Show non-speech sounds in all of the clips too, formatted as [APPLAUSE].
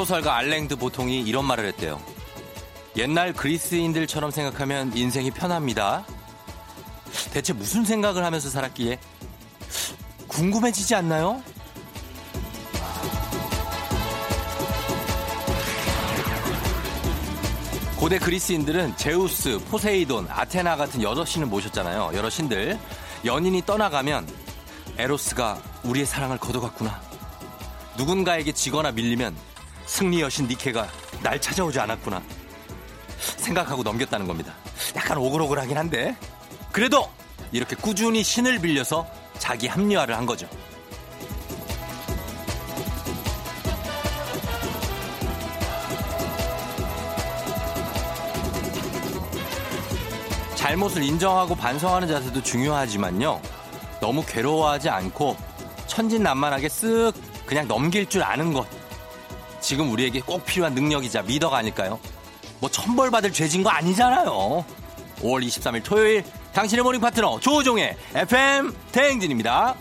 소설가 알랭드 보통이 이런 말을 했대요. 옛날 그리스인들처럼 생각하면 인생이 편합니다. 대체 무슨 생각을 하면서 살았기에 궁금해지지 않나요? 고대 그리스인들은 제우스, 포세이돈, 아테나 같은 여러 신을 모셨잖아요. 여러 신들. 연인이 떠나가면 에로스가 우리의 사랑을 거둬갔구나. 누군가에게 지거나 밀리면 승리 여신 니케가 날 찾아오지 않았구나. 생각하고 넘겼다는 겁니다. 약간 오글오글하긴 한데. 그래도 이렇게 꾸준히 신을 빌려서 자기 합리화를 한 거죠. 잘못을 인정하고 반성하는 자세도 중요하지만요. 너무 괴로워하지 않고 천진난만하게 쓱 그냥 넘길 줄 아는 것. 지금 우리에게 꼭 필요한 능력이자 미덕 아닐까요? 뭐 천벌 받을 죄진 거 아니잖아요. 5월 23일 토요일 당신의 모닝 파트너 조종의 FM 대행진입니다.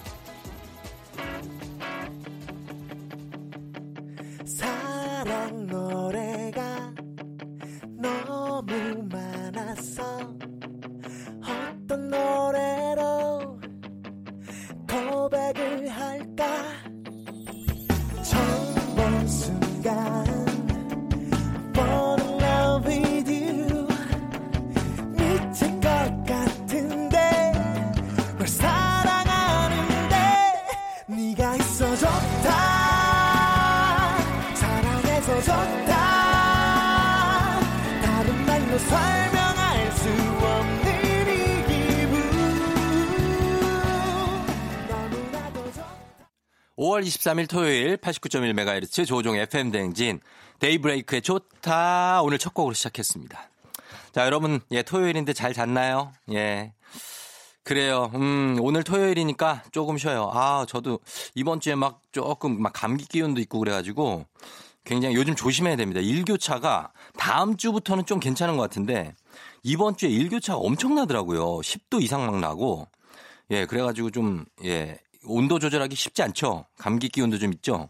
23일 토요일 89.1MHz 조종 FM 대행진 데이브레이크의 좋다 오늘 첫 곡으로 시작했습니다. 자 여러분 예 토요일인데 잘 잤나요? 예 그래요. 음 오늘 토요일이니까 조금 쉬어요. 아 저도 이번 주에 막 조금 막 감기 기운도 있고 그래가지고 굉장히 요즘 조심해야 됩니다. 일교차가 다음 주부터는 좀 괜찮은 것 같은데 이번 주에 일교차가 엄청나더라고요. 10도 이상 막 나고 예 그래가지고 좀 예. 온도 조절하기 쉽지 않죠. 감기 기운도 좀 있죠.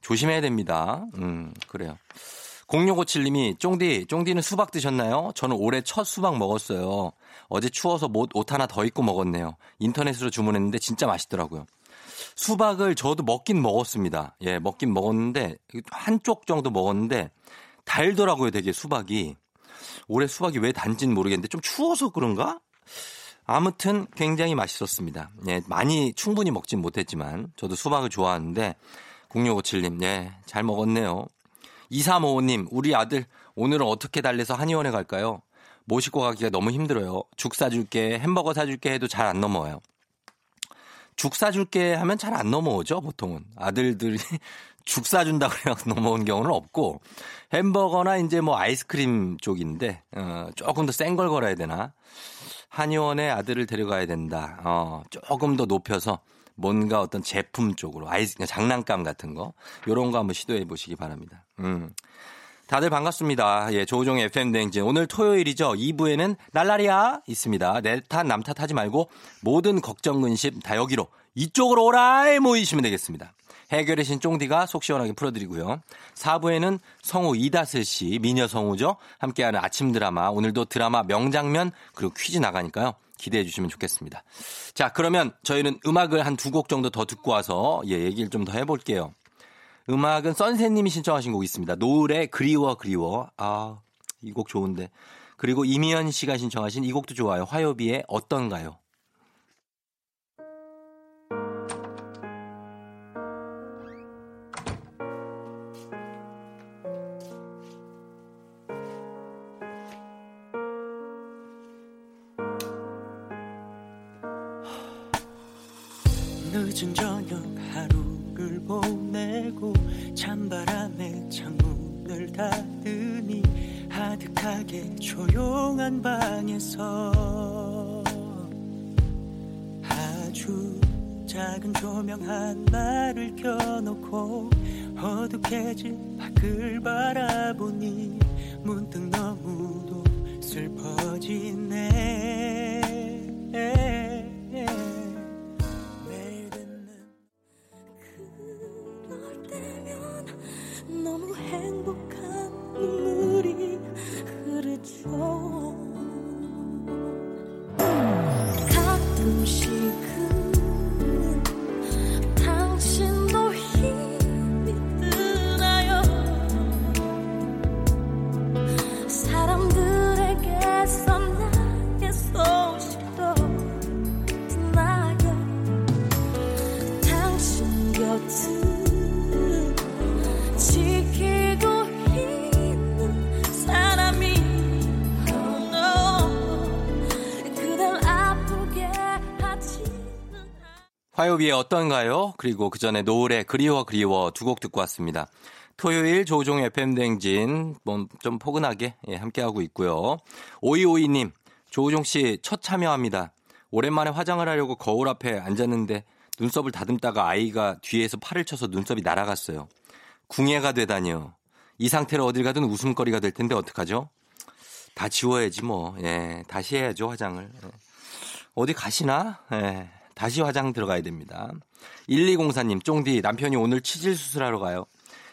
조심해야 됩니다. 음, 그래요. 0657님이 쫑디, 쫑디는 수박 드셨나요? 저는 올해 첫 수박 먹었어요. 어제 추워서 옷, 옷 하나 더 입고 먹었네요. 인터넷으로 주문했는데 진짜 맛있더라고요. 수박을 저도 먹긴 먹었습니다. 예, 먹긴 먹었는데 한쪽 정도 먹었는데 달더라고요, 되게 수박이. 올해 수박이 왜 단지는 모르겠는데 좀 추워서 그런가? 아무튼 굉장히 맛있었습니다. 예, 많이 충분히 먹진 못했지만 저도 수박을 좋아하는데 0657님, 예, 잘 먹었네요. 2355님, 우리 아들 오늘은 어떻게 달래서 한의원에 갈까요? 모시고 가기가 너무 힘들어요. 죽 사줄게, 햄버거 사줄게 해도 잘 안 넘어와요. 죽 사줄게 하면 잘 안 넘어오죠, 보통은. 아들들이 [LAUGHS] 죽 사준다 그래서 [LAUGHS] 넘어온 경우는 없고 햄버거나 이제 뭐 아이스크림 쪽인데 어, 조금 더 센 걸 걸어야 되나? 한의원에 아들을 데려가야 된다. 어, 조금 더 높여서 뭔가 어떤 제품 쪽으로 아이스 장난감 같은 거 요런 거 한번 시도해 보시기 바랍니다. 음. 다들 반갑습니다. 예, 조우종의 FM 대행진. 오늘 토요일이죠. 2부에는 날라리야 있습니다. 내 탓, 남 탓 하지 말고 모든 걱정, 근심 다 여기로 이쪽으로 오라이 모이시면 되겠습니다. 해결의 신 쫑디가 속 시원하게 풀어드리고요. 4부에는 성우 이다슬 씨, 미녀 성우죠. 함께하는 아침 드라마. 오늘도 드라마 명장면 그리고 퀴즈 나가니까요. 기대해 주시면 좋겠습니다. 자, 그러면 저희는 음악을 한 두 곡 정도 더 듣고 와서 예, 얘기를 좀 더 해볼게요. 음악은 선생님이 신청하신 곡 있습니다. 노래 그리워 그리워. 아, 이 곡 좋은데. 그리고 이미연 씨가 신청하신 이 곡도 좋아요. 화요비의 어떤가요? 화요비의 어떤가요? 그리고 그 전에 노을의 그리워 그리워 두 곡 듣고 왔습니다. 토요일 조종 FM 댕진 뭐좀 포근하게 예, 함께하고 있고요. 오이오이님 조우종 씨 첫 참여합니다. 오랜만에 화장을 하려고 거울 앞에 앉았는데 눈썹을 다듬다가 아이가 뒤에서 팔을 쳐서 눈썹이 날아갔어요. 궁예가 되다니요. 이 상태로 어딜 가든 웃음거리가 될 텐데 어떡하죠? 다 지워야지 뭐. 예, 다시 해야죠 화장을. 예. 어디 가시나? 예, 다시 화장 들어가야 됩니다. 1204님, 쫑디, 남편이 오늘 치질 수술하러 가요.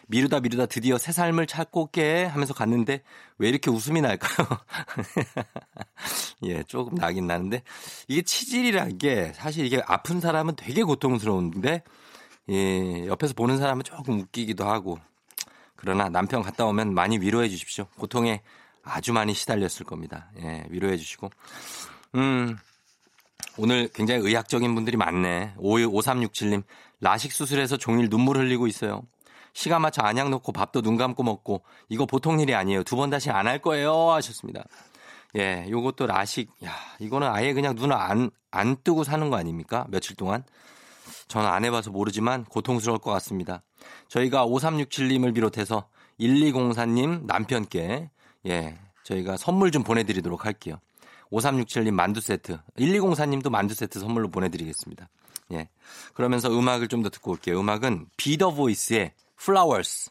미루다 미루다 드디어 새 삶을 찾고 올게 하면서 갔는데 왜 이렇게 웃음이 날까요? [LAUGHS] 예, 조금 나긴 나는데 이게 치질이라는 게 사실 이게 아픈 사람은 되게 고통스러운데 예, 옆에서 보는 사람은 조금 웃기기도 하고 그러나 남편 갔다 오면 많이 위로해 주십시오. 고통에 아주 많이 시달렸을 겁니다. 예, 위로해 주시고. 음, 오늘 굉장히 의학적인 분들이 많네. 5367님, 라식 수술해서 종일 눈물 흘리고 있어요. 시간 맞춰 안약 넣고 밥도 눈 감고 먹고 이거 보통 일이 아니에요. 두 번 다시 안 할 거예요. 하셨습니다. 예, 요것도 라식, 야, 이거는 아예 그냥 눈을 안, 안 뜨고 사는 거 아닙니까? 며칠 동안? 저는 안 해봐서 모르지만 고통스러울 것 같습니다. 저희가 5367님을 비롯해서 1204님 남편께, 예, 저희가 선물 좀 보내드리도록 할게요. 5367님 만두 세트, 1204님도 만두 세트 선물로 보내드리겠습니다. 예. 그러면서 음악을 좀 더 듣고 올게요. 음악은 비더 보이스의 Flowers.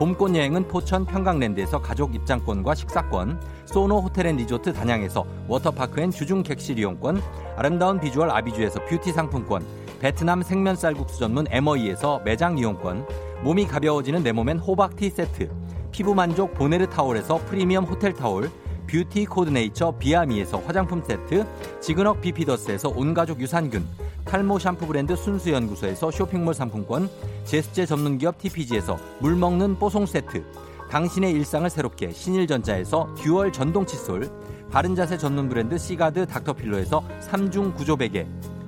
봄꽃 여행은 포천 평강랜드에서 가족 입장권과 식사권, 소노 호텔 앤 리조트 단양에서 워터파크 and 주중 객실 이용권, 아름다운 비주얼 아비주에서 뷰티 상품권, 베트남 생면 쌀국수 전문 에머이에서 매장 이용권, 몸이 가벼워지는 내 몸엔 호박티 세트, 피부 만족 보네르 타올에서 프리미엄 호텔 타올, 뷰티 코드네이처 비아미에서 화장품 세트, 지근억 비피더스에서 온가족 유산균, 탈모 샴푸 브랜드 순수연구소에서 쇼핑몰 상품권, 제습제 전문 기업 TPG에서 물 먹는 뽀송 세트, 당신의 일상을 새롭게 신일전자에서 듀얼 전동 칫솔, 바른자세 전문 브랜드 시가드 닥터필로에서 3중 구조 베개,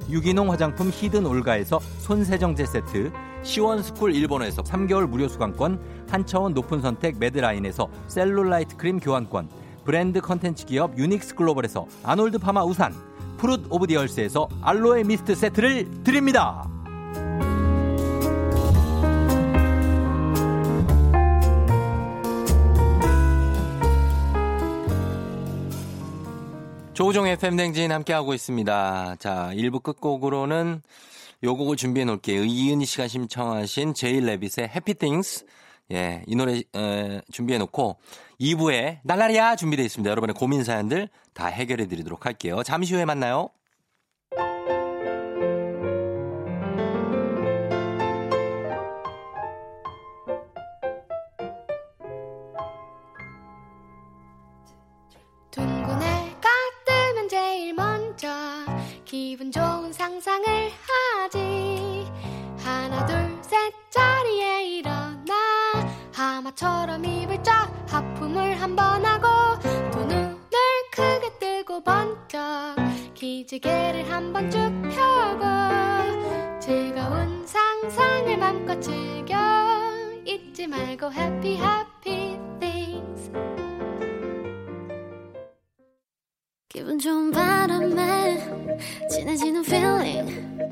유기농 화장품 히든 올가에서 손세정제 세트, 시원스쿨 일본어에서 3개월 무료 수강권, 한차원 높은 선택 매드라인에서 셀룰라이트 크림 교환권, 브랜드 컨텐츠 기업 유닉스 글로벌에서 아놀드 파마 우산, Fruit of the Earth에서 알로에 미스트 세트를 드립니다. 조우종의 팬댕진 함께하고 있습니다. 자, 1부 끝곡으로는 요 곡을 준비해 놓을게요. 이은희 씨가 신청하신 제일 레빗의 해피 띵스. 예, 이 노래 에, 준비해 놓고 2부에 날라리야 준비되어 있습니다. 여러분의 고민 사연들 다 해결해 드리도록 할게요. 잠시 후에 만나요. 기분 좋은 상상을 하지 하나 둘 하마처럼 입을 쫙 하품을 한 번 하고 두 눈을 크게 뜨고 번쩍 기지개를 한 번 쭉 펴고 즐거운 상상을 맘껏 즐겨 잊지 말고 happy happy things. 기분 좋은 바람에 진해지는 feeling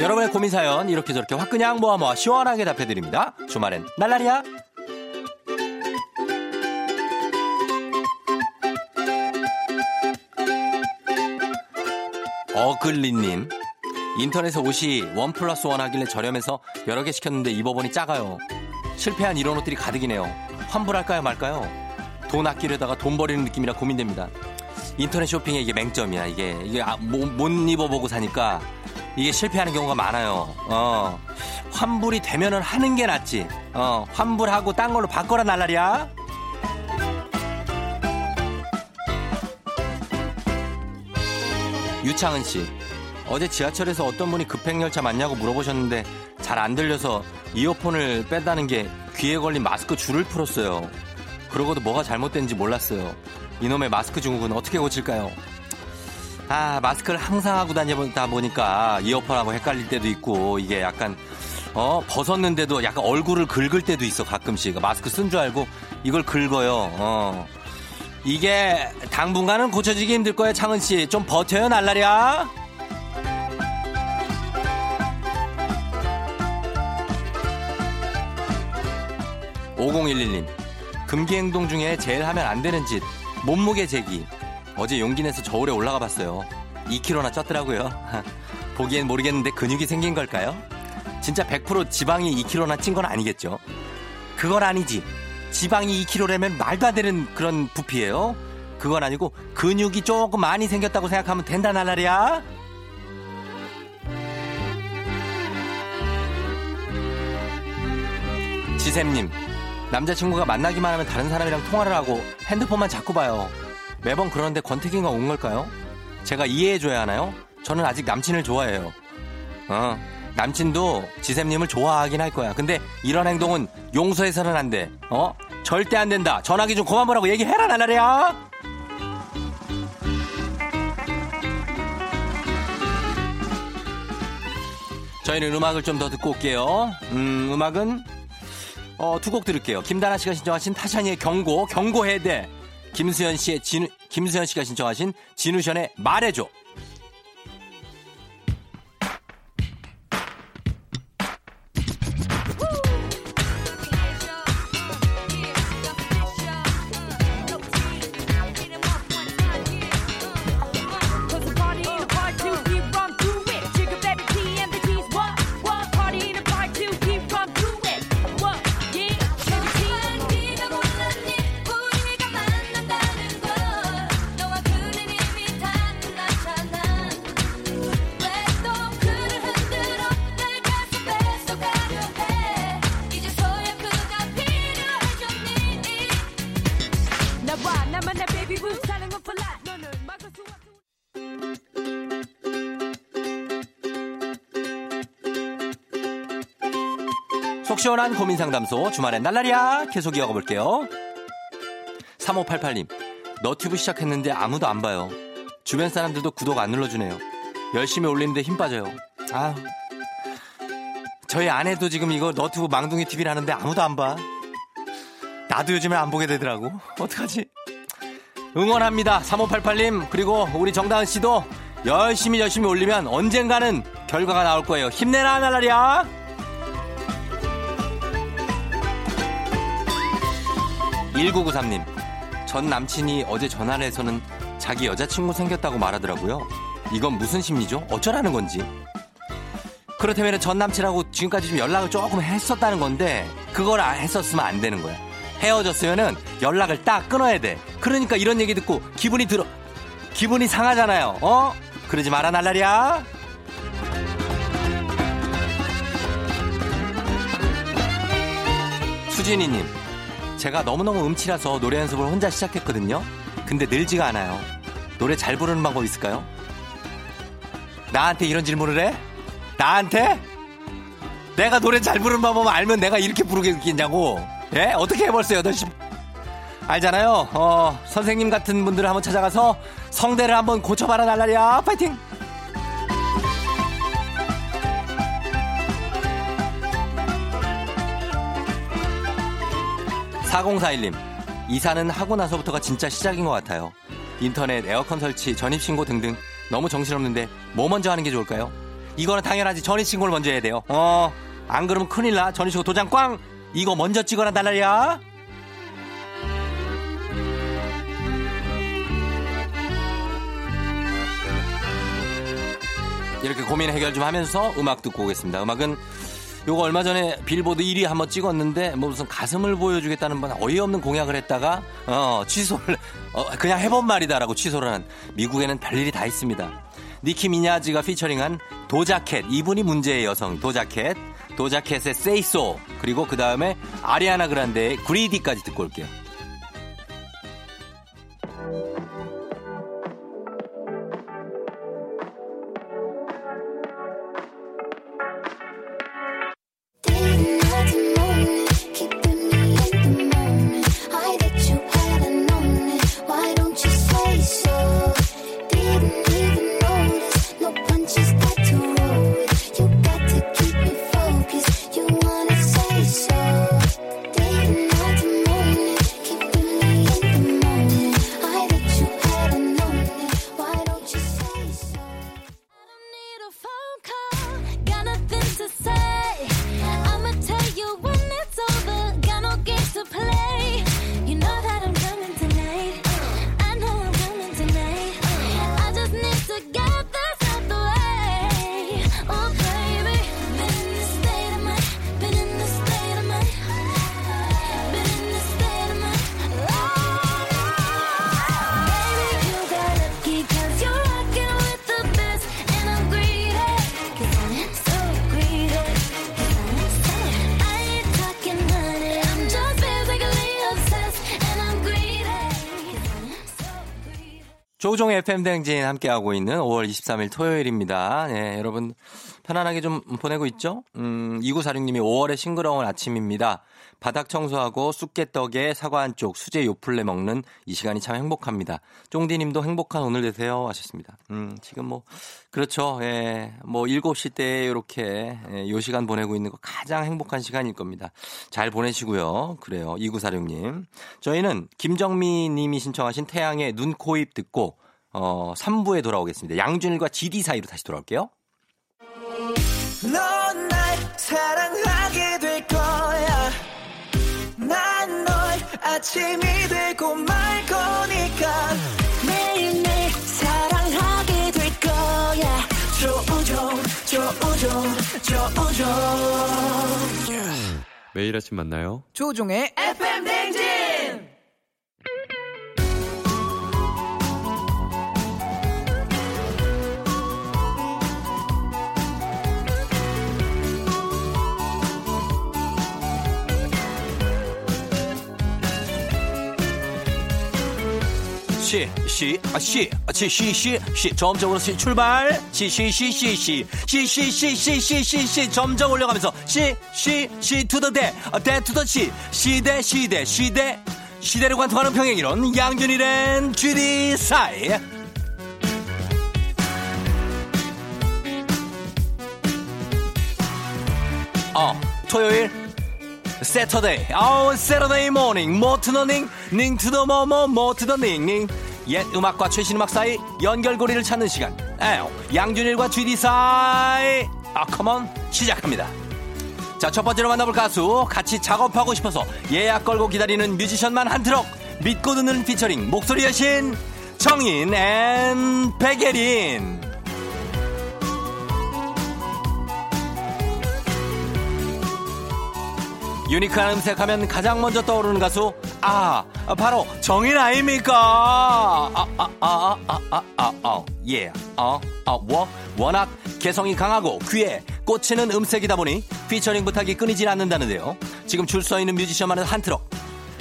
여러분의 고민 사연 이렇게 저렇게 화끈냥 모아 모아 시원하게 답해 드립니다. 주말엔 날라리야. 어글리님 인터넷에 옷이 원 플러스 원 하길래 저렴해서 여러 개 시켰는데 입어보니 작아요. 실패한 이런 옷들이 가득이네요. 환불할까요 말까요? 돈 아끼려다가 돈 버리는 느낌이라 고민됩니다. 인터넷 쇼핑에 이게 맹점이야. 이게 이게 아, 못, 못 입어보고 사니까 이게 실패하는 경우가 많아요. 어 환불이 되면은 하는 게 낫지. 어 환불하고 딴 걸로 바꿔라 날라리야. 유창은 씨. 어제 지하철에서 어떤 분이 급행열차 맞냐고 물어보셨는데 잘 안 들려서 이어폰을 뺀다는 게 귀에 걸린 마스크 줄을 풀었어요. 그러고도 뭐가 잘못된지 몰랐어요. 이놈의 마스크 증후군 어떻게 고칠까요? 아, 마스크를 항상 하고 다니다 보니까 이어폰하고 헷갈릴 때도 있고 이게 약간 어, 벗었는데도 약간 얼굴을 긁을 때도 있어 가끔씩. 마스크 쓴 줄 알고 이걸 긁어요. 어. 이게 당분간은 고쳐지기 힘들 거예요, 창은 씨. 좀 버텨요, 날라리야. 5011님. 금기 행동 중에 제일 하면 안 되는 짓. 몸무게 재기. 어제 용기 내서 저울에 올라가 봤어요. 2kg나 쪘더라고요. [LAUGHS] 보기엔 모르겠는데 근육이 생긴 걸까요? 진짜 100% 지방이 2kg나 찐 건 아니겠죠? 그건 아니지. 지방이 2kg라면 말도 안 되는 그런 부피예요. 그건 아니고 근육이 조금 많이 생겼다고 생각하면 된다 날라리야. 지샘님, 남자친구가 만나기만 하면 다른 사람이랑 통화를 하고 핸드폰만 자꾸 봐요. 매번 그러는데 권태기가 온 걸까요? 제가 이해해줘야 하나요? 저는 아직 남친을 좋아해요. 어, 남친도 지샘님을 좋아하긴 할 거야. 근데 이런 행동은 용서해서는 안 돼. 어? 절대 안 된다. 전화기 좀 그만 보라고 얘기해라, 나라리야! 저희는 음악을 좀 더 듣고 올게요. 음, 음악은 어, 두 곡 들을게요. 김다나 씨가 신청하신 타샤니의 경고, 경고해야 돼. 김수현 씨의 진, 김수현 씨가 신청하신 진우션의 말해줘. 시원한 고민 상담소 주말엔 날라리야 계속 이어가 볼게요. 3588님 너튜브 시작했는데 아무도 안 봐요. 주변 사람들도 구독 안 눌러주네요. 열심히 올리는데 힘 빠져요. 아 저희 아내도 지금 이거 너튜브 망둥이 TV를 하는데 아무도 안 봐. 나도 요즘에 안 보게 되더라고. [LAUGHS] 어떡하지? 응원합니다. 3588님 그리고 우리 정다은 씨도 열심히 열심히 올리면 언젠가는 결과가 나올 거예요. 힘내라 날라리야. 1993님 전 남친이 어제 전화를 해서는 자기 여자친구 생겼다고 말하더라고요. 이건 무슨 심리죠? 어쩌라는 건지. 그렇다면 전 남친하고 지금까지 좀 연락을 조금 했었다는 건데 그걸 안 했었으면 안 되는 거야. 헤어졌으면은 연락을 딱 끊어야 돼. 그러니까 이런 얘기 듣고 기분이 들어 기분이 상하잖아요. 어? 그러지 마라 날라리야. 수진이님, 제가 너무너무 음치라서 노래 연습을 혼자 시작했거든요. 근데 늘지가 않아요. 노래 잘 부르는 방법 있을까요? 나한테 이런 질문을 해? 나한테? 내가 노래 잘 부르는 방법 알면 내가 이렇게 부르겠냐고. 예? 어떻게 해 벌써 8시. 알잖아요. 어, 선생님 같은 분들을 한번 찾아가서 성대를 한번 고쳐봐라 날라리야. 파이팅! 4041님, 이사는 하고 나서부터가 진짜 시작인 것 같아요. 인터넷, 에어컨 설치, 전입신고 등등 너무 정신없는데 뭐 먼저 하는 게 좋을까요? 이거는 당연하지. 전입신고를 먼저 해야 돼요. 어, 안 그러면 큰일 나. 전입신고 도장 꽝! 이거 먼저 찍어라 달라리야. 이렇게 고민 해결 좀 하면서 음악 듣고 오겠습니다. 음악은 요거 얼마 전에 빌보드 1위 한번 찍었는데 뭐 무슨 가슴을 보여주겠다는 번 어이없는 공약을 했다가 어 취소를 어, 그냥 해본 말이다라고 취소를 한 미국에는 별일이 다 있습니다. 니키 미냐즈가 피처링한 도자켓 이분이 문제의 여성 도자켓 도자켓의 So 그리고 그 다음에 아리아나 그란데의 그리디까지 듣고 올게요. 조종 FM 대행진 함께하고 있는 5월 23일 토요일입니다. 네, 여러분 편안하게 좀 보내고 있죠? 음, 2946님이 5월의 싱그러운 아침입니다. 바닥 청소하고 쑥개떡에 사과 한 쪽, 수제 요플레 먹는 이 시간이 참 행복합니다. 쫑디님도 행복한 오늘 되세요 하셨습니다. 음, 지금 뭐 그렇죠. 예, 뭐 7시 때 이렇게 예, 요 시간 보내고 있는 거 가장 행복한 시간일 겁니다. 잘 보내시고요. 그래요. 2946님. 저희는 김정미 님이 신청하신 태양의 눈, 코, 입 듣고 어, 3부에 돌아오겠습니다. 양준일과 GD 사이로 다시 돌아올게요. 넌날 사랑하게 될 거야. 난널 아침이 되고 말 거니까 매일매일 사랑하게 될 거야. 조우종, 조우종, 조우종. 매일 아침 만나요. 조종의 FM 댕진. 시, 시, 아, 시, 아, 시, 시, 시, 시, 점적으로 시, 출발. 시, 시, 시, 시, 시, 시, 시, 시, 시, 시, 시, 시, 점점 올려가면서 시, 시, 시, 투더 대, 아, 대, 투더 시, 시대, 시대, 시대, 시대를 관통하는 평행이론 양준일의 GD 사이. 어, 토요일 세터데이 아우 세터데이 모닝 모트너닝 닝투더 뭐뭐 모트더 닝닝 옛 음악과 최신 음악 사이 연결고리를 찾는 시간. 에어 양준일과 GD 사이. 아 컴온 시작합니다. 자 첫 번째로 만나볼 가수 같이 작업하고 싶어서 예약 걸고 기다리는 뮤지션만 한 트럭. 믿고 듣는 피처링 목소리 여신 정인 and 백예린 유니크한 음색 하면 가장 먼저 떠오르는 가수 아 바로 정인 아닙니까? 아아아아아아예어어 워낙 개성이 강하고 귀에 꽂히는 음색이다 보니 피처링 부탁이 끊이질 않는다는데요. 지금 줄 서 있는 뮤지션만은 한 트럭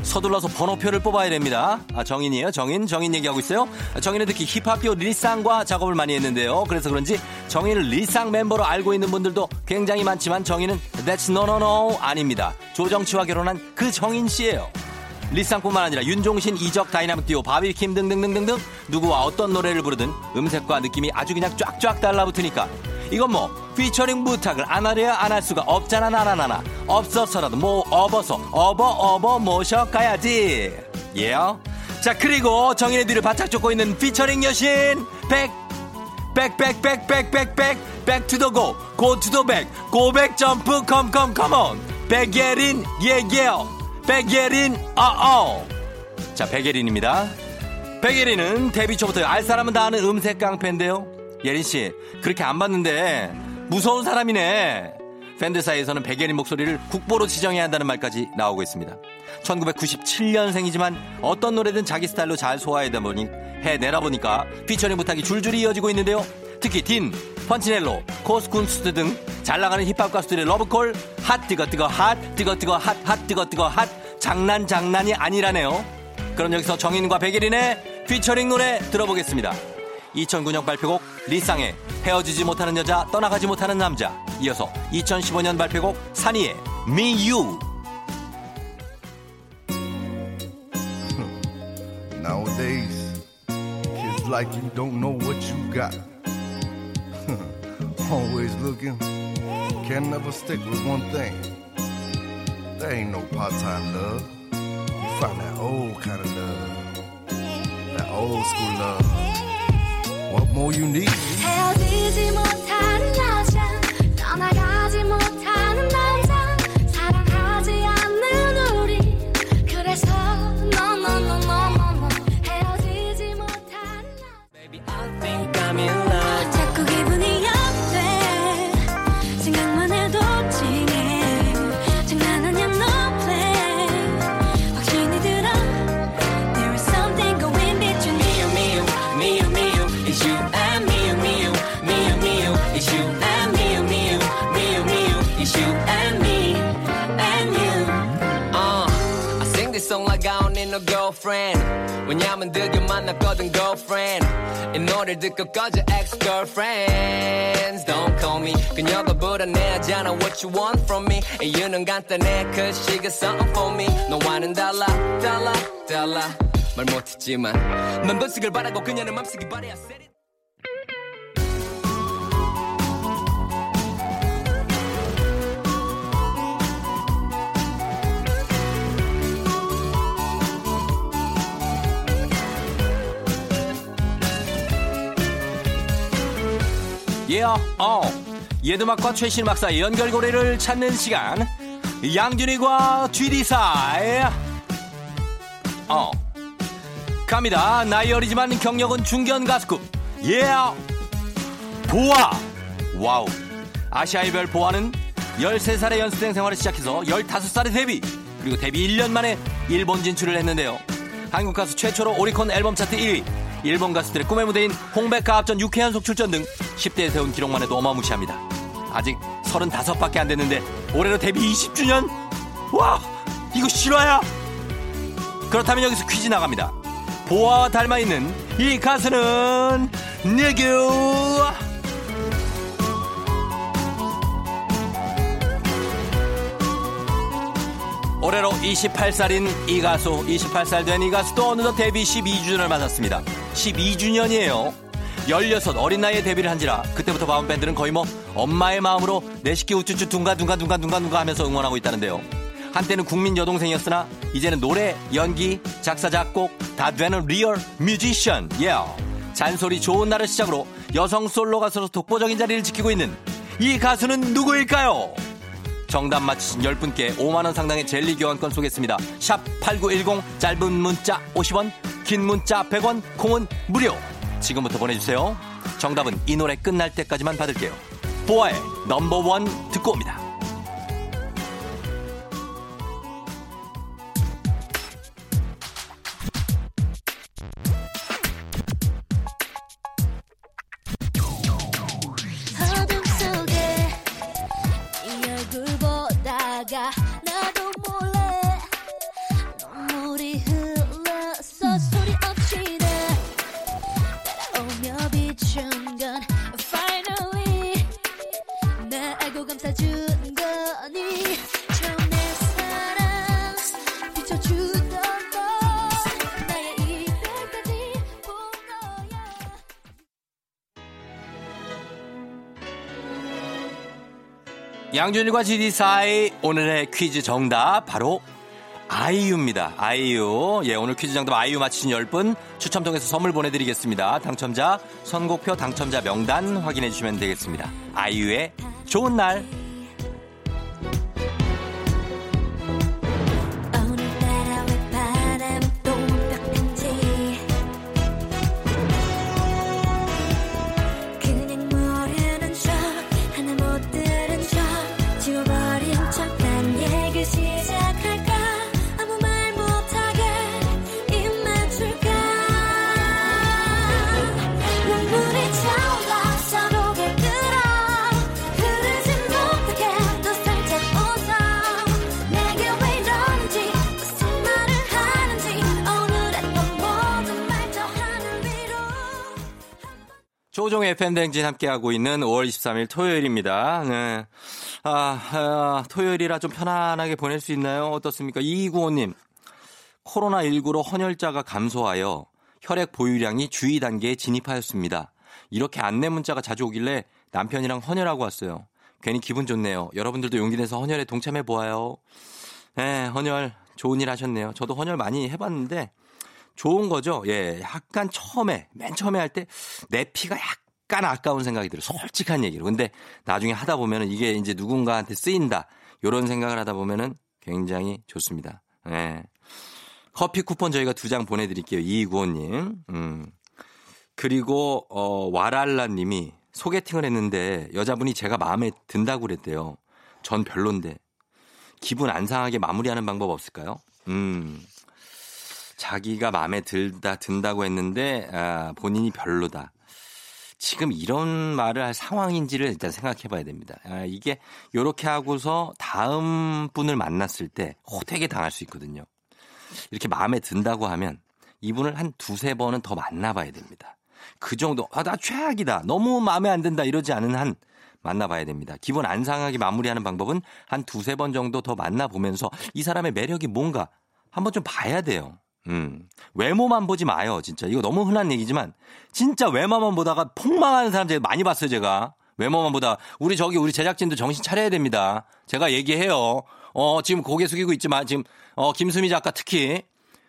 서둘러서 번호표를 뽑아야 됩니다. 아, 정인이에요. 정인. 정인 얘기하고 있어요. 아, 정인은 특히 힙합듀오 리쌍과 작업을 많이 했는데요. 그래서 그런지 정인을 리쌍 멤버로 알고 있는 분들도 굉장히 많지만 정인은 That's no no no 아닙니다. 조정치와 결혼한 그 정인 씨예요. 리쌍뿐만 아니라 윤종신, 이적, 다이나믹 듀오, 바비킴 등등등등등 누구와 어떤 노래를 부르든 음색과 느낌이 아주 그냥 쫙쫙 달라붙으니까. 이건 뭐 피처링 부탁을 안 하려야 안 할 수가 없잖아 나나나나. 없어서라도 뭐 업어서 업어 업어 모셔가야지. 예요? 자 그리고 정인의 뒤를 바짝 쫓고 있는 피처링 여신 백 백백백백백백 백투더고 고투더백 고백 점프 컴컴 컴온 백예린 예예요 백예린 어어. 자 백예린입니다. 백예린은 데뷔 초부터 알 사람은 다 아는 음색 깡패인데요. 예린 씨 그렇게 안 봤는데 무서운 사람이네. 팬들 사이에서는 백예린 목소리를 국보로 지정해야 한다는 말까지 나오고 있습니다. 1997년생이지만 어떤 노래든 자기 스타일로 잘 소화해다 보니 해내다 보니까 피처링 부탁이 줄줄이 이어지고 있는데요 특히 딘, 펀치넬로, 코드쿤스트 등 잘 나가는 힙합 가수들의 러브콜 핫 뜨거 뜨거 핫 뜨거 뜨거 핫 핫 뜨거 뜨거 핫 장난 장난이 아니라네요. 그럼 여기서 정인과 백예린의 피처링 노래 들어보겠습니다. 2009년 발표곡 리쌍의 헤어지지 못하는 여자 떠나가지 못하는 남자. 이어서 2015년 발표곡 산이의 You. [LAUGHS] Nowadays, kids like you don't know what you got. Always looking, can never stick with one thing. There ain't no part time love. You find that old kind of love, that old school love. What more you need? Easy, more time, I sing this song like I don't need no girlfriend. 왜냐면 드디어 만났거든 girlfriend. 이 노래 듣고 꺼져 ex-girlfriends. Don't call me. 그녀가 불안해하잖아 what you want from me. 이유는 간단해 cause she got something for me. 너와는 달라 달라 달라. 말 못했지만 넌 번식을 바라고 그녀는 맘쓰기 바래야 set it. 예, 어. 옛 음악과 최신 사이 연결고리를 찾는 시간. 양준일과 GD 사이 어. 갑니다. 나이 어리지만 경력은 중견 가수급. 예. 보아. 와우. 아시아의 별 보아는 13살의 연습생 생활을 시작해서 15살에 데뷔. 그리고 데뷔 1년 만에 일본 진출을 했는데요. 한국 가수 최초로 오리콘 앨범 차트 1위. 일본 가수들의 꿈의 무대인 홍백가 합전 6회 연속 출전 등 10대에 세운 기록만 해도 어마무시합니다. 아직 35밖에 안 됐는데 올해로 데뷔 20주년? 와! 이거 실화야? 그렇다면 여기서 퀴즈 나갑니다. 보아와 닮아 있는 이 가수는 누구? 올해로 28살인 이 가수, 28살 된 이 가수도 어느덧 데뷔 12주년을 맞았습니다. 12주년이에요. 16 어린 나이에 데뷔를 한지라 그때부터 바운밴드는 거의 뭐 엄마의 마음으로 내 시키 우쭈쭈 둥가둥가둥가둥가둥가 하면서 응원하고 있다는데요. 한때는 국민 여동생이었으나 이제는 노래, 연기, 작사, 작곡 다 되는 real 뮤지션. 예. 잔소리 좋은 날을 시작으로 여성 솔로 가수로 독보적인 자리를 지키고 있는 이 가수는 누구일까요? 정답 맞히신 10분께 5만원 상당의 젤리 교환권 쏘겠습니다. 샵 8910 짧은 문자 50원 긴 문자 100원 콩은 무료 지금부터 보내주세요. 정답은 이 노래 끝날 때까지만 받을게요. 보아의 넘버원 듣고 옵니다. 양준일과 GD 사이 오늘의 퀴즈 정답 바로 아이유입니다. 아이유. 예, 오늘 퀴즈 정답 아이유 맞히신 10분 추첨 통해서 선물 보내드리겠습니다. 당첨자 선곡표 당첨자 명단 확인해 주시면 되겠습니다. 아이유의 좋은 날. 조종의 팬댕진 함께하고 있는 5월 23일 토요일입니다. 네. 아, 아, 토요일이라 좀 편안하게 보낼 수 있나요? 어떻습니까? 2295님. 코로나19로 헌혈자가 감소하여 혈액 보유량이 주의 단계에 진입하였습니다. 이렇게 안내 문자가 자주 오길래 남편이랑 헌혈하고 왔어요. 괜히 기분 좋네요. 여러분들도 용기 내서 헌혈에 동참해 보아요. 네, 헌혈 좋은 일 하셨네요. 저도 헌혈 많이 해봤는데 좋은 거죠. 예, 약간 처음에 맨 처음에 할 때 내 피가 약간 아까운 생각이 들어요. 솔직한 얘기로. 근데 나중에 하다 보면은 이게 이제 누군가한테 쓰인다. 요런 생각을 하다 보면은 굉장히 좋습니다. 예. 커피 쿠폰 저희가 두 장 보내드릴게요. 이구호님. 음. 그리고 어 와랄라 님이 소개팅을 했는데 여자분이 제가 마음에 든다고 그랬대요. 전 별론데. 기분 안 상하게 마무리하는 방법 없을까요? 음. 자기가 마음에 들다 든다고 했는데 아, 본인이 별로다. 지금 이런 말을 할 상황인지를 일단 생각해 봐야 됩니다. 아, 이게 요렇게 하고서 다음 분을 만났을 때 호되게 당할 수 있거든요. 이렇게 마음에 든다고 하면 이분을 한 두세 번은 더 만나봐야 됩니다. 그 정도, 아, 나 최악이다. 너무 마음에 안 든다. 이러지 않은 한 만나봐야 됩니다. 기분 안 상하게 마무리하는 방법은 한 두세 번 정도 더 만나보면서 이 사람의 매력이 뭔가 한번 좀 봐야 돼요. 음. 외모만 보지 마요, 진짜. 이거 너무 흔한 얘기지만, 진짜 외모만 보다가 폭망하는 사람 제가 많이 봤어요, 제가. 외모만 보다. 우리 저기, 우리 제작진도 정신 차려야 됩니다. 제가 얘기해요. 어, 지금 고개 숙이고 있지만, 지금, 어, 김수미 작가 특히,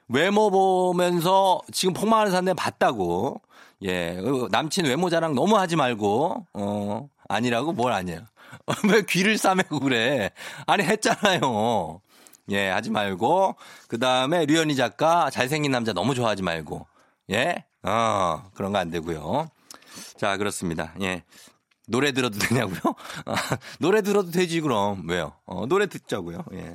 외모 보면서 지금 폭망하는 사람 내가 봤다고. 예. 그리고 남친 외모 자랑 너무 하지 말고, 어, 아니라고? 뭘 아니에요. [LAUGHS] 왜 귀를 싸매고 그래? 아니, 했잖아요. 예, 하지 말고. 그 다음에 류현희 작가 잘생긴 남자 너무 좋아하지 말고. 예? 어, 그런 거 안 되고요. 자, 그렇습니다. 예. 노래 들어도 되냐고요? [LAUGHS] 노래 들어도 되지, 그럼. 왜요? 어, 노래 듣자고요. 예.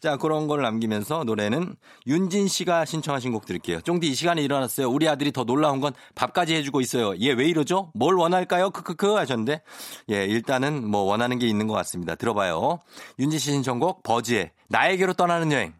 자, 그런 걸 남기면서 노래는 윤진 씨가 신청하신 곡 들을게요. 쫑디 이 시간에 일어났어요. 우리 아들이 더 놀라운 건 밥까지 해주고 있어요. 얘 왜 이러죠? 뭘 원할까요? 크크크 하셨는데. 예, 일단은 뭐 원하는 게 있는 것 같습니다. 들어봐요. 윤진 씨 신청곡 버즈의 나에게로 떠나는 여행.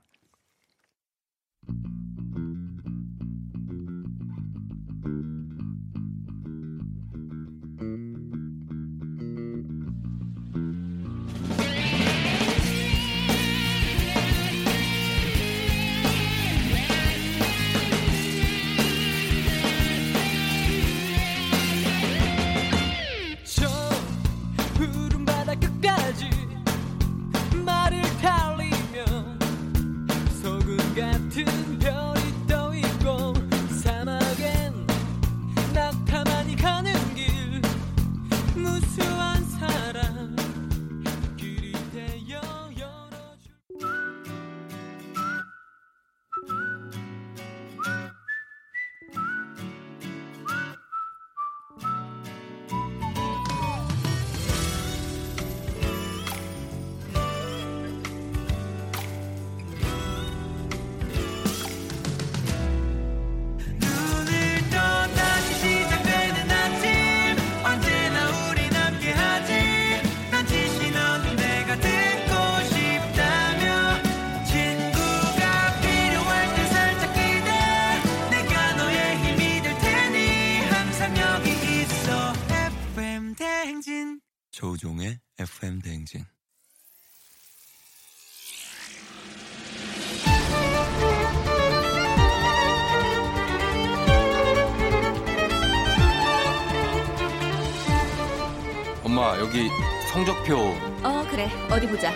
성적표 어 그래 어디 보자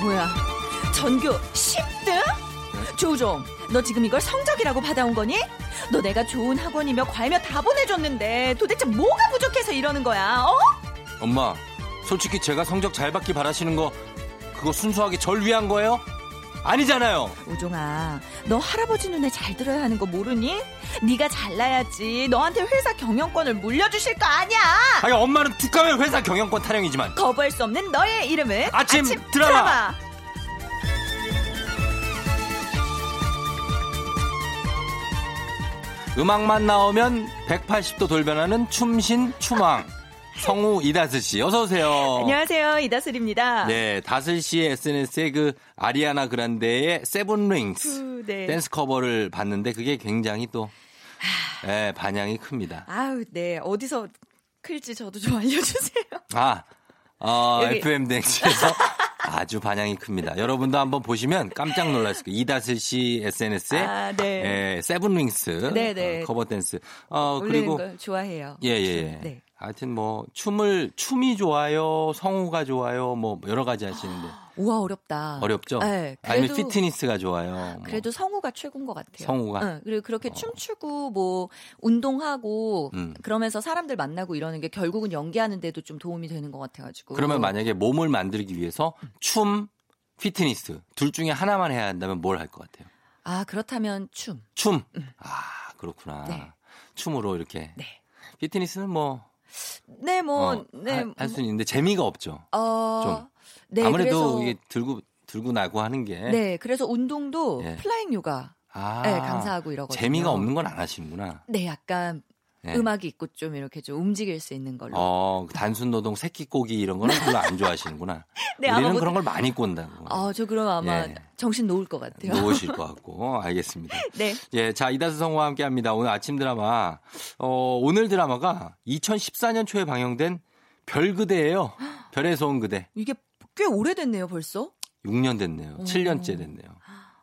뭐야 전교 10등? 조종 너 지금 이걸 성적이라고 받아온 거니? 너 내가 좋은 학원이며 과외며 다 보내줬는데 도대체 뭐가 부족해서 이러는 거야 어? 엄마 솔직히 제가 성적 잘 받기 바라시는 거 그거 순수하게 절 위한 거예요? 아니잖아요. 우종아 너 할아버지 눈에 잘 들어야 하는 거 모르니? 네가 잘나야지 너한테 회사 경영권을 물려주실 거 아니야 아니 엄마는 툭하면 회사 경영권 타령이지만 거부할 수 없는 너의 이름은 아침 드라마. 음악만 나오면 180도 돌변하는 춤신 춤왕 성우 이다슬 씨 어서 오세요. 안녕하세요 이다슬입니다 네, 다슬 씨의 SNS에 그 아리아나 그란데의 Seven Rings 후, 네. 댄스 커버를 봤는데 그게 굉장히 또 예, 반향이 큽니다. 아우 네 어디서 클지 저도 좀 알려주세요 아, 어, 여기. FM 댕지에서 아주 반향이 큽니다. 여러분도 한번 보시면 깜짝 놀랐을 거예요. 이다슬 씨 SNS에 아, 네. 예, Seven Rings 네, 네. 어, 커버 댄스. 어, 그리고 걸 좋아해요 예, 예, 예. 네. 하여튼 뭐 춤을 춤이 좋아요, 성우가 좋아요, 뭐 여러 가지 하시는데 [GASPS] 우와 어렵다 어렵죠? 네, 아니면 그래도- 피트니스가 좋아요. 뭐. 그래도 성우가 최고인 것 같아요. 성우가? 응, 그리고 그렇게 춤추고 뭐 운동하고 음. 그러면서 사람들 만나고 이러는 게 결국은 연기하는데도 좀 도움이 되는 것 같아가지고. 그러면 만약에 몸을 만들기 위해서 춤, 피트니스 둘 중에 하나만 해야 한다면 뭘 할 것 같아요? 아 그렇다면 춤. 춤. 아 그렇구나. 네. 춤으로 이렇게. 네. 피트니스는 뭐 네, 뭐, 어, 네, 할수 있는데 재미가 없죠. 어, 좀. 네, 아무래도 그래서, 이게 들고 들고 나고 하는 게 네, 그래서 운동도 예. 플라잉 요가, 아, 네, 강사하고 이러거든요. 재미가 없는 건 안 하시는구나. 네, 약간 네. 음악이 있고 좀 이렇게 좀 움직일 수 있는 걸로. 어, 그 단순 노동 새끼 꼬기 이런 거는 별로 안 좋아하시는구나. [LAUGHS] 네, 아마 우리는 뭐- 그런 걸 많이 꼰다고. 아, 저 그럼 아마 예. 정신 놓을 것 같아요. 놓으실 [LAUGHS] 것 같고. 알겠습니다. 네. 예, 자, 이다슬 성우와 함께 합니다. 오늘 아침 드라마. 어, 오늘 드라마가 2014년 초에 방영된 별그대예요 별에서 온 그대. 이게 꽤 오래됐네요, 벌써. 6년 됐네요. 오. 7년째 됐네요.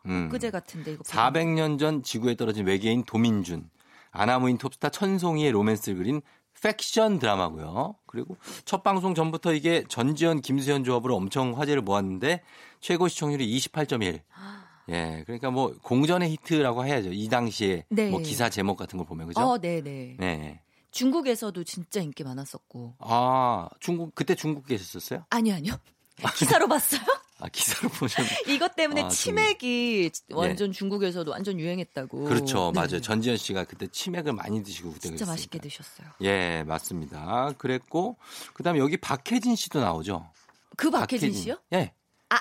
음. 그제 같은데 이거. 400년 전 지구에 떨어진 외계인 도민준, 안하무인 톱스타 천송이의 로맨스를 그린 팩션 드라마고요. 그리고 첫 방송 전부터 이게 전지현 김수현 조합으로 엄청 화제를 모았는데 최고 시청률이 28.1. 예, 그러니까 뭐 공전의 히트라고 해야죠. 이 당시에 네. 뭐 기사 제목 같은 걸 보면 그죠? 어, 네, 네. 네. 중국에서도 진짜 인기 많았었고. 아, 중국 그때 중국 계셨었어요? 아니 아니요. [LAUGHS] 기사로 봤어요? 아, 기사로 보셨 이것 때문에 아, 치맥이 완전 중국에서도 완전 유행했다고. 그렇죠. 네. 맞아요. 전지현 씨가 그때 치맥을 많이 드시고 그때 진짜 그랬으니까. 맛있게 드셨어요. 예, 맞습니다. 그랬고 그다음에 여기 박혜진 씨도 나오죠. 그 박혜진 씨요? 예.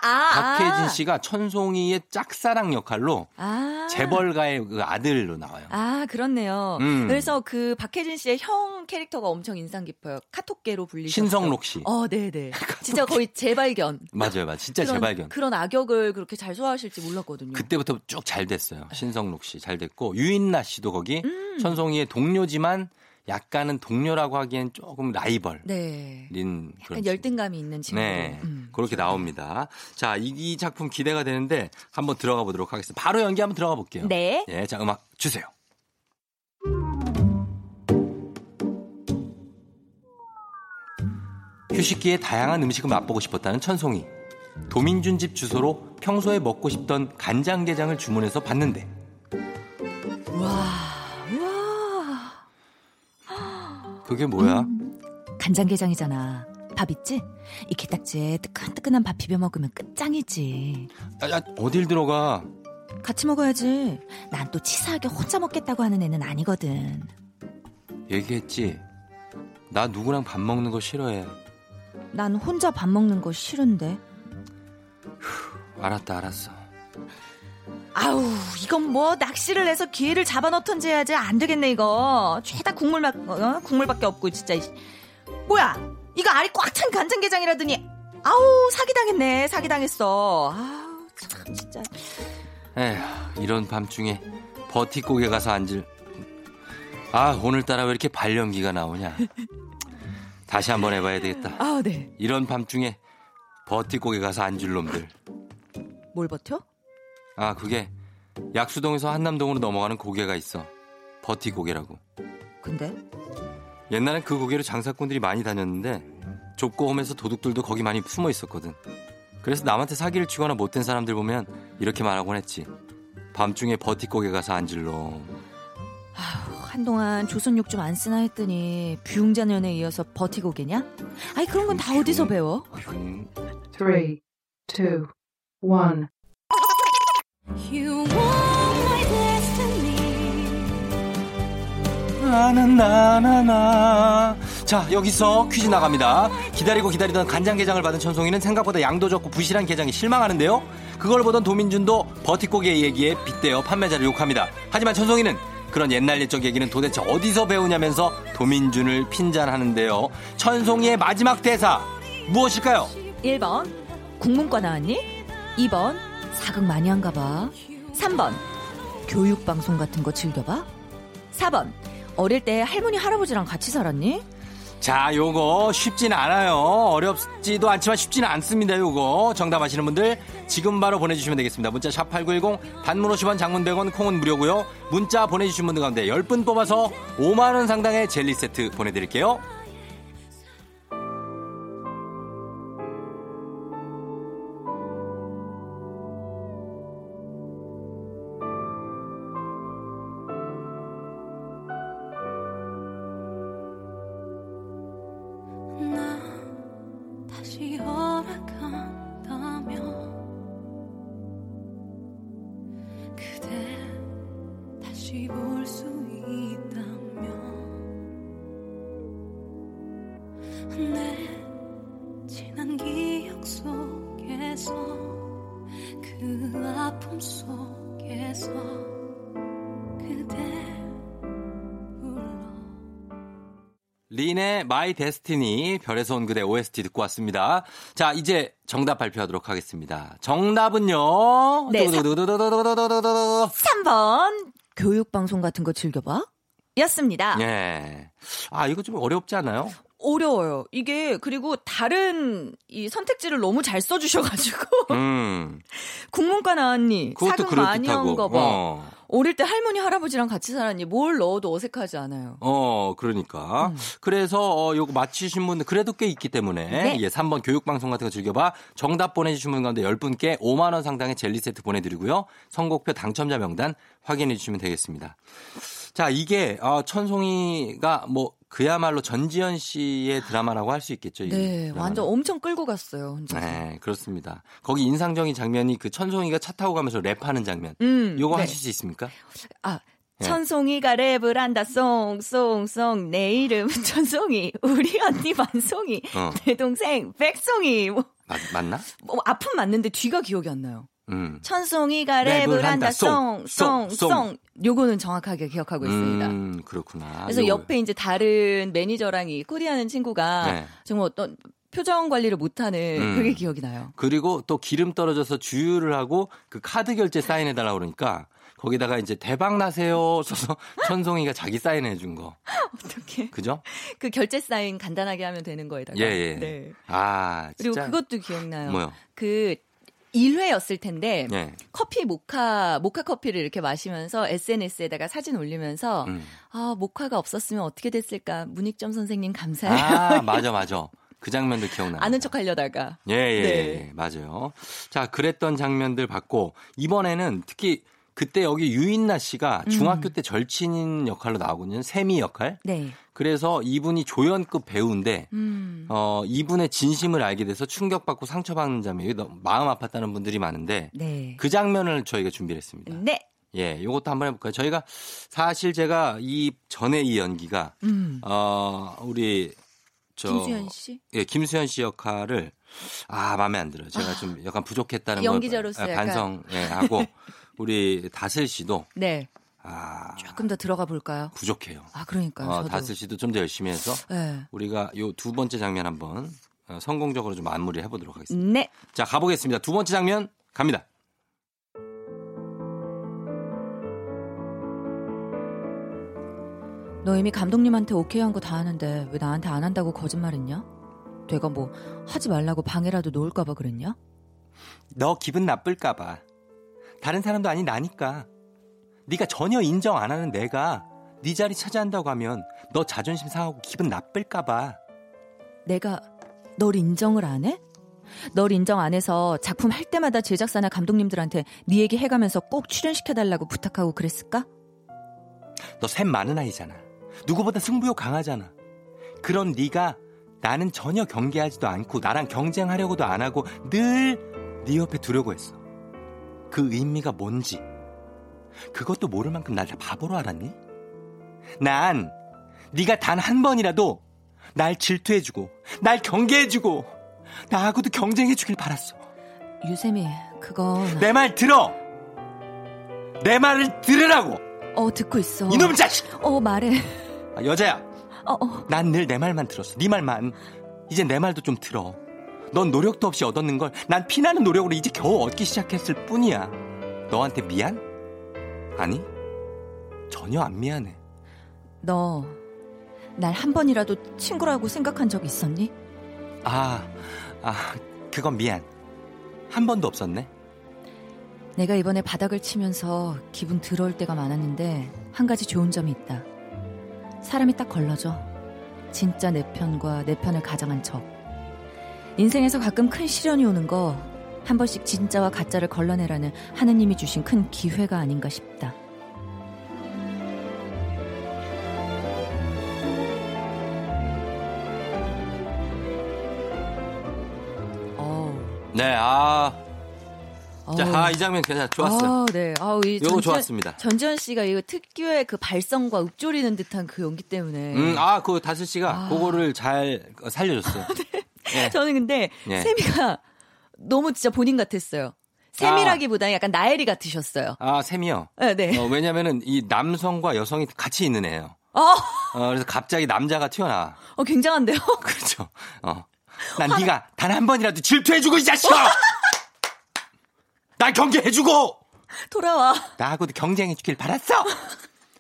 아, 아, 박혜진 아. 씨가 천송이의 짝사랑 역할로 아. 재벌가의 그 아들로 나와요. 아, 그렇네요. 음. 그래서 그 박혜진 씨의 형 캐릭터가 엄청 인상 깊어요. 카톡계로 불리셨죠. 신성록 씨. 어, 네, 네. [LAUGHS] 진짜 거의 재발견. 맞아요, 맞아요. 진짜 그런, 재발견. 그런 악역을 그렇게 잘 소화하실지 몰랐거든요. 그때부터 쭉 잘 됐어요. 신성록 씨 잘 됐고 유인나 씨도 거기 음. 천송이의 동료지만 약간은 동료라고 하기엔 조금 라이벌. 네. 린 그런 약간 열등감이 있는 친구. 네, 음. 그렇게 나옵니다. 자, 이, 이 작품 기대가 되는데 한번 들어가 보도록 하겠습니다. 바로 연기 한번 들어가 볼게요. 네. 예, 자, 음악 주세요. 휴식기에 다양한 음식을 맛보고 싶었다는 천송이. 도민준 집 주소로 평소에 먹고 싶던 간장게장을 주문해서 받는데 그게 뭐야? 간장게장이잖아. 밥 있지? 이 게딱지에 뜨끈뜨끈한 밥 비벼 먹으면 끝장이지. 야, 야, 어딜 들어가? 같이 먹어야지. 난 또 치사하게 혼자 먹겠다고 하는 애는 아니거든. 얘기했지. 나 누구랑 밥 먹는 거 싫어해. 난 혼자 밥 먹는 거 싫은데. 알았다, 알았어. 아우, 이건 뭐 낚시를 해서 기회를 잡아넣던지 해야지 안 되겠네 이거. 죄다 국물 맛, 어? 국물밖에 없고 진짜. 뭐야? 이거 알이 꽉 찬 간장게장이라더니 아우 사기당했네 사기당했어. 아우 참 진짜. 에휴, 이런 밤중에 버티고개 가서 앉을. 아, 오늘따라 왜 이렇게 발연기가 나오냐. 다시 한번 해봐야 되겠다. 아 네. 이런 밤중에 버티고개 가서 앉을 놈들. 뭘 버텨? 아, 그게 약수동에서 한남동으로 넘어가는 고개가 있어. 버티 고개라고. 근데? 옛날엔 그 고개로 장사꾼들이 많이 다녔는데 좁고 험해서 도둑들도 거기 많이 숨어 있었거든. 그래서 남한테 사기를 치거나 못된 사람들 보면 이렇게 말하곤 했지. 밤중에 버티 고개 가서 앉을러. 한동안 조선욕 좀 안 쓰나 했더니 뷰웅자년에 이어서 버티고개냐? 아니 그런 건 다 어디서 배워? 3, 2, 1 나는 나나나. 자 여기서 퀴즈 나갑니다. 기다리고 기다리던 간장게장을 받은 천송이는 생각보다 양도 적고 부실한 게장에 실망하는데요. 그걸 보던 도민준도 버티고개 얘기에 빗대어 판매자를 욕합니다. 하지만 천송이는 그런 옛날 옛적 얘기는 도대체 어디서 배우냐면서 도민준을 핀잔하는데요. 천송이의 마지막 대사 무엇일까요? 1번 국문과 나왔니? 2번 사극 많이 한가 봐. 3번 교육방송 같은 거 즐겨봐. 4번 어릴 때 할머니 할아버지랑 같이 살았니? 자, 요거 쉽지는 않아요. 어렵지도 않지만 쉽지는 않습니다. 요거 정답 아시는 분들 지금 바로 보내주시면 되겠습니다. 문자 샵 #8910 단문 50원, 장문 100원, 콩은 무료고요. 문자 보내주신 분들 가운데 10분 뽑아서 5만 원 상당의 젤리 세트 보내드릴게요. 샤이니의 My Destiny 별에서 온 그대 OST 듣고 왔습니다. 자, 이제 정답 발표하도록 하겠습니다. 정답은요. 네. 3번 교육방송 같은 거 즐겨봐 였습니다. 예. 아, 이거 좀 어렵지 않아요? 어려워요. 이게 그리고 다른 이 선택지를 너무 잘 써주셔가지고 음. 국문과 나왔니? 사극 많이 한거 봐. 어. 어릴 때 할머니 할아버지랑 같이 살았니? 뭘 넣어도 어색하지 않아요. 어, 그러니까. 그래서 어, 요거 맞히신 분들 그래도 꽤 있기 때문에 네. 예, 3번 교육 방송 같은 거 즐겨 봐. 정답 보내 주신 분 가운데 10분께 5만 원 상당의 젤리 세트 보내 드리고요. 선곡표 당첨자 명단 확인해 주시면 되겠습니다. 자, 이게 어, 천송이가 뭐 그야말로 전지현 씨의 드라마라고 할 수 있겠죠. 이 네. 완전 엄청 끌고 갔어요. 혼자서. 네, 그렇습니다. 거기 인상적인 장면이 그 천송이가 차 타고 가면서 랩하는 장면. 음, 요거 네. 하실 수 있습니까? 아, 네. 천송이가 랩을 한다. 송송송 내 이름 [LAUGHS] 천송이 우리 언니 만송이 어. 내 동생 백송이 뭐, 맞, 맞나? 뭐 앞은 맞는데 뒤가 기억이 안 나요. 음. 천송이가 랩을 한다. 송, 송, 송송 송 요거는 정확하게 기억하고 있습니다. 음, 그렇구나. 그래서 요거- 옆에 이제 다른 매니저랑 이 코디하는 친구가 네. 정말 어떤 표정 관리를 못하는 음. 그게 기억이 나요. 그리고 또 기름 떨어져서 주유를 하고 그 카드 결제 사인해 달라고 그러니까 거기다가 이제 대박 나세요 써서 [LAUGHS] 천송이가 자기 사인해 준 거. 어떻게 그죠? 그 결제 사인 간단하게 하면 되는 거에다가. 예, 예. 네. 아, 그리고 진짜. 그것도 기억나요. 뭐요? 그 1회였을 텐데 예. 커피 모카 모카 커피를 이렇게 마시면서 SNS에다가 사진 올리면서 음. 아 모카가 없었으면 어떻게 됐을까 문익점 선생님 감사해요. 아, 맞아, 맞아. 그 장면들 기억나요. 아는 척 하려다가. 예, 예, 네. 예, 맞아요. 자, 그랬던 장면들 봤고, 이번에는 특히 그때 여기 유인나 씨가 음. 중학교 때 절친인 역할로 나오거든요. 세미 역할. 네. 그래서 이분이 조연급 배우인데, 음. 어, 이분의 진심을 알게 돼서 충격받고 상처받는 장면, 이게 너무 마음 아팠다는 분들이 많은데, 네. 그 장면을 저희가 준비를 했습니다. 네. 예, 요것도 한번 해볼까요? 저희가 사실 제가 이 전에 이 연기가, 음. 어, 우리, 저. 김수현 씨? 예, 김수현 씨 역할을 아 마음에 안 들어요. 제가 좀 약간 부족했다는 연기자로서 걸 약간. 반성 예, 하고 [LAUGHS] 우리 다슬 씨도 네. 아 조금 더 들어가 볼까요? 부족해요. 아, 그러니까요. 어. 다슬 씨도 좀 더 열심히 해서 네. 우리가 요 두 번째 장면 한번 어, 성공적으로 좀 마무리 해보도록 하겠습니다. 네. 자 가보겠습니다. 두 번째 장면 갑니다. 너 이미 감독님한테 오케이 한 거 다 하는데 왜 나한테 안 한다고 거짓말했냐? 내가 뭐 하지 말라고 방해라도 놓을까봐 그랬냐? 너 기분 나쁠까봐 다른 사람도 아닌 나니까 네가 전혀 인정 안 하는 내가 네 자리 차지한다고 하면 너 자존심 상하고 기분 나쁠까 봐 내가 널 인정을 안 해? 널 인정 안 해서 작품 할 때마다 제작사나 감독님들한테 네 얘기 해가면서 꼭 출연시켜달라고 부탁하고 그랬을까? 너 샘 많은 아이잖아. 누구보다 승부욕 강하잖아. 그런 네가 나는 전혀 경계하지도 않고 나랑 경쟁하려고도 안 하고 늘 네 옆에 두려고 했어. 그 의미가 뭔지. 그것도 모를 만큼 날다 바보로 알았니? 난 네가 단 한 번이라도 날 질투해주고 날 경계해주고 나하고도 경쟁해주길 바랐어. 유세미, 그건 내 말 들어. 내 말을 들으라고. 어 듣고 있어. 이놈 자식. 어 말해. 아, 여자야. 어 어. 난 늘 내 말만 들었어. 네 말만. 이제 내 말도 좀 들어. 넌 노력도 없이 얻었는 걸 난 피나는 노력으로 이제 겨우 얻기 시작했을 뿐이야. 너한테 미안? 아니, 전혀 안 미안해. 너 날 한 번이라도 친구라고 생각한 적 있었니? 아, 아, 그건 미안. 한 번도 없었네. 내가 이번에 바닥을 치면서 기분 더러울 때가 많았는데 한 가지 좋은 점이 있다. 사람이 딱 걸러져. 진짜 내 편과 내 편을 가장한 척. 인생에서 가끔 큰 시련이 오는 거 한 번씩 진짜와 가짜를 걸러내라는 하느님이 주신 큰 기회가 아닌가 싶다. 네, 아, 자. 아, 이 장면 괜찮아. 좋았어요. 아, 네. 아우, 이 요거 전지현- 좋았습니다. 전지현 씨가 이거 특유의 그 발성과 읊조리는 듯한 그 연기 때문에. 음, 아, 그 다슬 씨가 아. 그거를 잘 살려줬어요. [LAUGHS] 예. 저는 근데 예. 세미가 너무 진짜 본인 같았어요. 세미라기보다 는 약간 나엘이 같으셨어요. 아, 샘이요. 네, 네. 어, 왜냐면은 이 남성과 여성이 같이 있는 애예요. 어, 어, 그래서 갑자기 남자가 튀어나와. 어, 굉장한데요? [LAUGHS] 그렇죠. 어. 난 네가 단 한 번이라도 질투해주고 이 자식아! [LAUGHS] 날 경계해주고 돌아와. 나하고도 경쟁해주길 바랐어.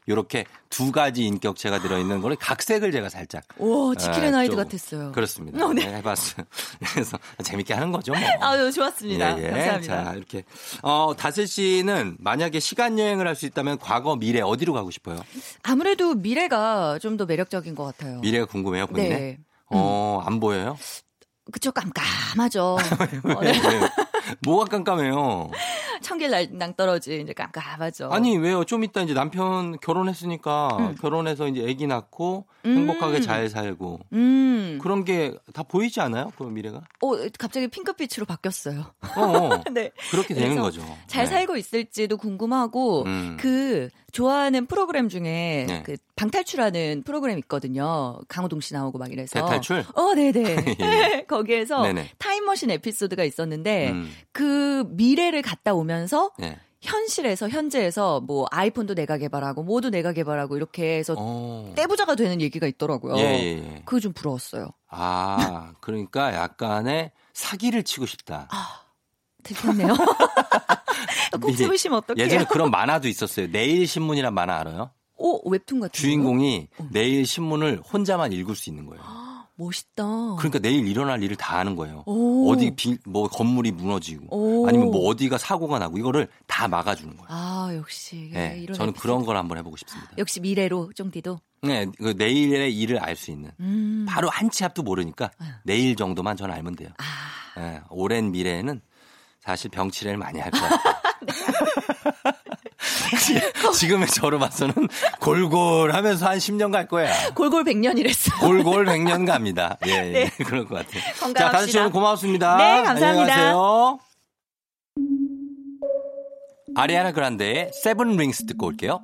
요렇게 두 가지 인격체가 들어있는 거를 각색을 제가 살짝. 오, 지킬앤 아, 하이드 좀 같았어요. 그렇습니다. 어, 네. 네, 해봤어요. [LAUGHS] 그래서 재밌게 하는 거죠. 뭐. 아유, 좋았습니다. 예, 예. 감사합니다. 자, 이렇게. 어, 다슬 씨는 만약에 시간 여행을 할 수 있다면 과거, 미래 어디로 가고 싶어요? 아무래도 미래가 좀 더 매력적인 것 같아요. 미래가 궁금해요, 본인의? 네. 어, 안 보여요? 그쵸, 깜깜하죠. [LAUGHS] 어, 왜, 네. 왜? [LAUGHS] 뭐가 깜깜해요? 청길 날 낭떠러지 이제 깜깜하죠. 아니, 왜요? 좀 이따 이제 남편 결혼했으니까 음. 결혼해서 이제 아기 낳고 음. 행복하게 잘 살고 음. 그런 게 다 보이지 않아요? 그 미래가? 어, 갑자기 핑크빛으로 바뀌었어요. 어, 어. [LAUGHS] 네. 그렇게 되는 거죠. 잘 네. 살고 있을지도 궁금하고 음. 그 좋아하는 프로그램 중에 네. 그 방탈출하는 프로그램 있거든요. 강호동 씨 나오고 막 이래서. 대탈출? 어, 네네. [LAUGHS] 예. [LAUGHS] 거기에서 네네. 타임머신 에피소드가 있었는데 음. 그 미래를 갔다 오면서 네. 현실에서 현재에서 뭐 아이폰도 내가 개발하고 뭐도 내가 개발하고 이렇게 해서 어. 떼부자가 되는 얘기가 있더라고요. 예, 예, 예. 그거 좀 부러웠어요. 아, 그러니까 약간의 사기를 치고 싶다. 들켰네요. [LAUGHS] 꼭 집으시면 어떡해요? 예전에 그런 만화도 있었어요. 내일 신문이란 만화 알아요? 오, 웹툰 같은 주인공이 어. 내일 신문을 혼자만 읽을 수 있는 거예요. [GASPS] 멋있다. 그러니까 내일 일어날 일을 다 하는 거예요. 오. 어디 비, 뭐 건물이 무너지고 오. 아니면 뭐 어디가 사고가 나고 이거를 다 막아주는 거예요. 아, 역시. 예, 네, 이런 저는 에피소드. 그런 걸 한번 해보고 싶습니다. 역시 미래로 쫑디도. 네, 그 내일의 일을 알 수 있는. 음. 바로 한 치 앞도 모르니까 내일 정도만 전 알면 돼요. 아, 예, 오랜 미래에는 사실 병치레를 많이 할 것 같아요. [LAUGHS] 지금의 저로 봐서는 골골 하면서 한 10년 갈 거야. 골골 백년이랬어. 골골 100년 갑니다. 예, 예. 네. [LAUGHS] 그럴 것 같아요. 건강합시다. 자, 씨 오늘 고맙습니다. 네, 감사합니다. 안녕히 가세요. 아리아나 그란데의 7 rings 듣고 올게요.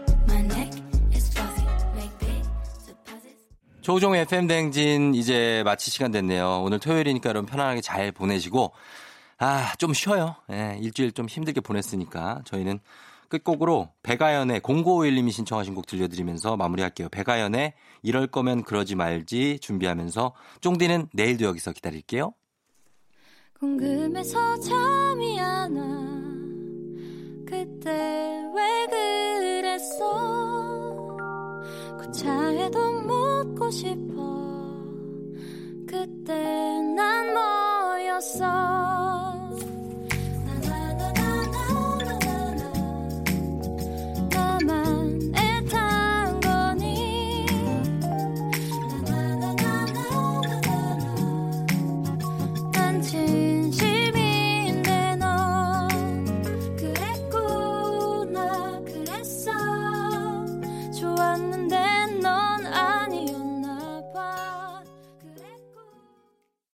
조종 FM 대행진 이제 마칠 시간 됐네요. 오늘 토요일이니까 여러분 편안하게 잘 보내시고 아, 좀 쉬어요. 예, 일주일 좀 힘들게 보냈으니까 저희는 끝곡으로 백아연의 0951님이 신청하신 곡 들려드리면서 마무리할게요. 백아연의 이럴 거면 그러지 말지 준비하면서 쫑디는 내일도 여기서 기다릴게요. 궁금해서 잠이 안 와. 그때 왜 그랬어? 그 차에도 묻고 싶어. 그때 난 뭐였어?